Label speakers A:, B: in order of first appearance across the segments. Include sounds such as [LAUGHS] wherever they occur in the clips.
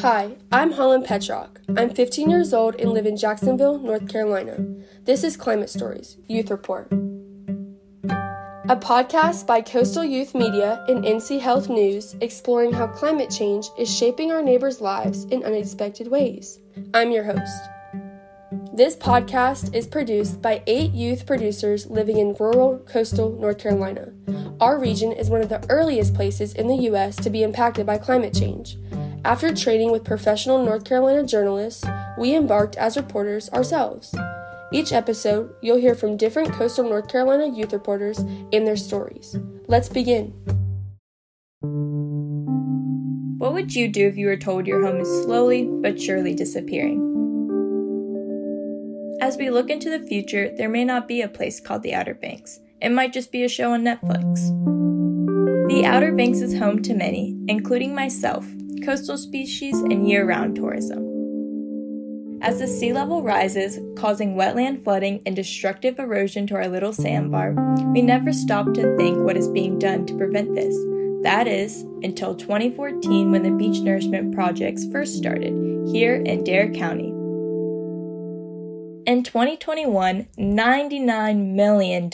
A: Hi, I'm Holland Petrock. I'm 15 years old and live in Jacksonville, North Carolina. This is Climate Stories Youth Report. A podcast by Coastal Youth Media and NC Health News exploring how climate change is shaping our neighbors' lives in unexpected ways. I'm your host. This podcast is produced by eight youth producers living in rural coastal North Carolina. Our region is one of the earliest places in the U.S. to be impacted by climate change. After training with professional North Carolina journalists, we embarked as reporters ourselves. Each episode, you'll hear from different coastal North Carolina youth reporters and their stories. Let's begin.
B: What would you do if you were told your home is slowly but surely disappearing? As we look into the future, there may not be a place called the Outer Banks. It might just be a show on Netflix. The Outer Banks is home to many, including myself, coastal species, and year round tourism. As the sea level rises, causing wetland flooding and destructive erosion to our little sandbar, we never stop to think what is being done to prevent this. That is, until 2014 when the beach nourishment projects first started, here in Dare County. In 2021, $99 million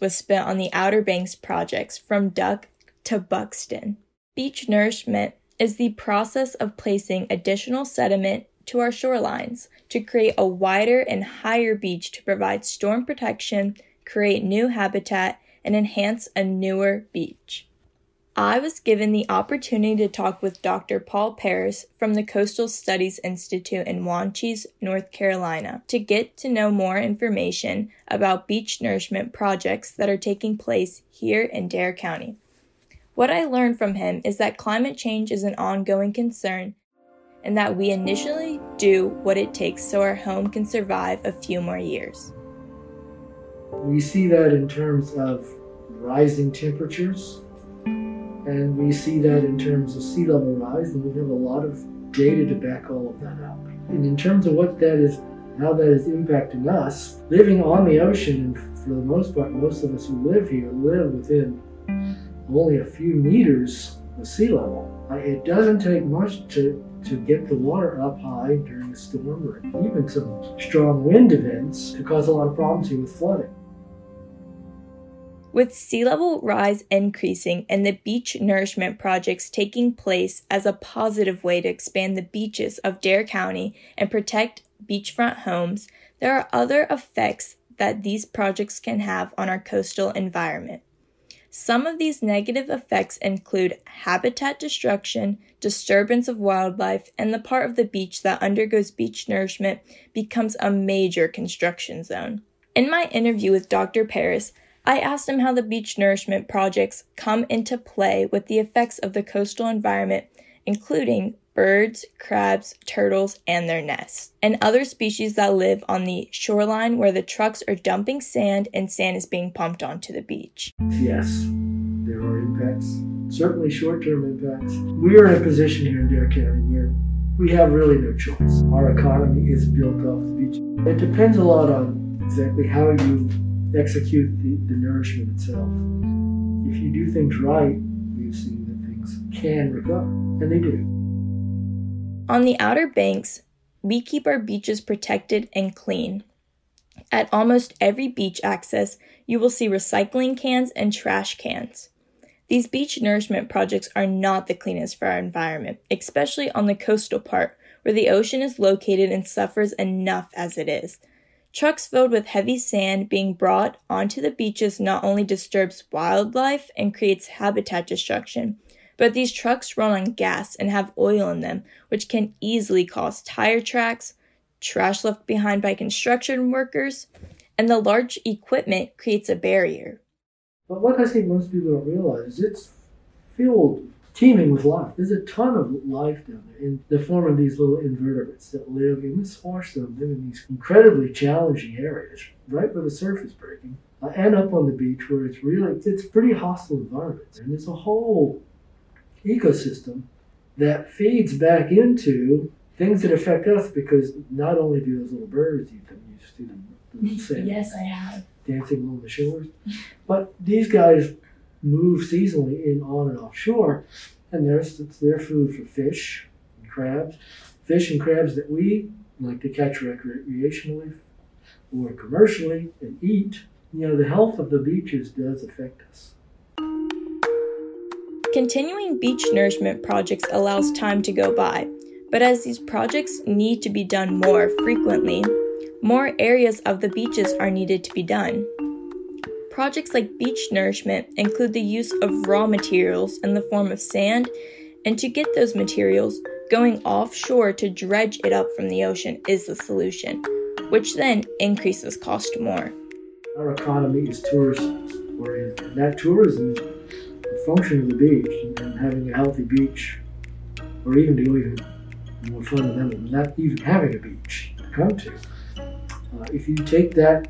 B: was spent on the Outer Banks projects from Duck to Buxton. Beach nourishment is the process of placing additional sediment to our shorelines to create a wider and higher beach to provide storm protection, create new habitat, and enhance a newer beach. I was given the opportunity to talk with Dr. Paul Paris from the Coastal Studies Institute in Wanchese, North Carolina, to get to know more information about beach nourishment projects that are taking place here in Dare County. What I learned from him is that climate change is an ongoing concern and that we initially do what it takes so our home can survive a few more years.
C: We see that in terms of rising temperatures, and we see that in terms of sea level rise, and we have a lot of data to back all of that up. And in terms of what that is, how that is impacting us, living on the ocean, and for the most part, most of us who live here live within only a few meters of sea level. Uh, it doesn't take much to, to get the water up high during a storm or even some strong wind events to cause a lot of problems here with flooding.
B: With sea level rise increasing and the beach nourishment projects taking place as a positive way to expand the beaches of Dare County and protect beachfront homes, there are other effects that these projects can have on our coastal environment. Some of these negative effects include habitat destruction, disturbance of wildlife, and the part of the beach that undergoes beach nourishment becomes a major construction zone. In my interview with Dr. Paris, I asked him how the beach nourishment projects come into play with the effects of the coastal environment, including birds, crabs, turtles, and their nests, and other species that live on the shoreline where the trucks are dumping sand and sand is being pumped onto the beach.
C: Yes, there are impacts, certainly short term impacts. We are in a position here in Dare County where we have really no choice. Our economy is built off the beach. It depends a lot on exactly how you execute the, the nourishment itself. If you do things right, we've seen that things can recover, and they do.
B: On the Outer Banks, we keep our beaches protected and clean. At almost every beach access, you will see recycling cans and trash cans. These beach nourishment projects are not the cleanest for our environment, especially on the coastal part where the ocean is located and suffers enough as it is. Trucks filled with heavy sand being brought onto the beaches not only disturbs wildlife and creates habitat destruction, but these trucks run on gas and have oil in them, which can easily cause tire tracks, trash left behind by construction workers, and the large equipment creates a barrier.
C: But what I think most people don't realize is it's filled, teeming with life. There's a ton of life down there in the form of these little invertebrates that live in this marsh zone, live in these incredibly challenging areas, right where the surf is breaking, uh, and up on the beach where it's really, it's pretty hostile environment. And there's a whole ecosystem that feeds back into things that affect us because not only do those little birds eat them, you see them [LAUGHS]
B: yes, I have.
C: dancing along the shores, but these guys move seasonally in on and offshore, and there's it's their food for fish, and crabs, fish and crabs that we like to catch recreationally or commercially and eat, you know, the health of the beaches does affect us.
B: Continuing beach nourishment projects allows time to go by, but as these projects need to be done more frequently, more areas of the beaches are needed to be done. Projects like beach nourishment include the use of raw materials in the form of sand, and to get those materials, going offshore to dredge it up from the ocean is the solution, which then increases cost more.
C: Our economy is tourism oriented, and that tourism function of the beach and having a healthy beach, or even to even more fundamental, not even having a beach to come to. Uh, if you take that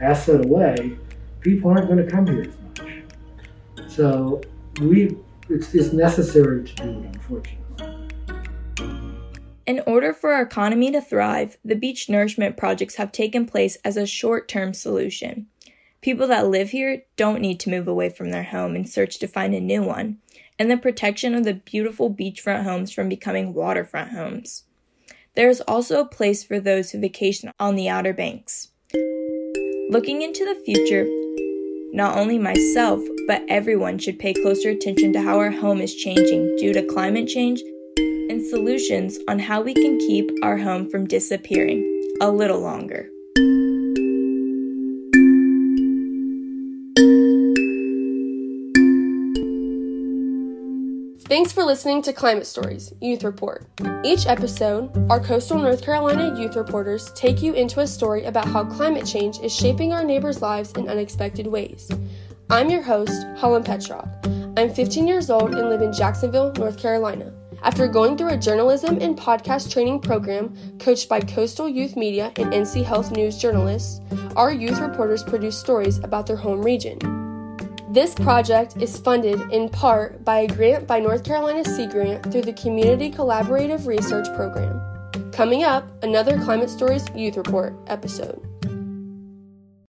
C: asset away, people aren't going to come here as much. So we, it's, it's necessary to do it, unfortunately.
B: In order for our economy to thrive, the beach nourishment projects have taken place as a short term solution. People that live here don't need to move away from their home in search to find a new one, and the protection of the beautiful beachfront homes from becoming waterfront homes. There is also a place for those who vacation on the Outer Banks. Looking into the future, not only myself, but everyone should pay closer attention to how our home is changing due to climate change and solutions on how we can keep our home from disappearing a little longer.
A: Thanks for listening to Climate Stories Youth Report. Each episode, our coastal North Carolina youth reporters take you into a story about how climate change is shaping our neighbors' lives in unexpected ways. I'm your host, Holland Petrock. I'm 15 years old and live in Jacksonville, North Carolina. After going through a journalism and podcast training program coached by Coastal Youth Media and NC Health News journalists, our youth reporters produce stories about their home region. This project is funded in part by a grant by North Carolina Sea Grant through the Community Collaborative Research Program. Coming up, another Climate Stories Youth Report episode.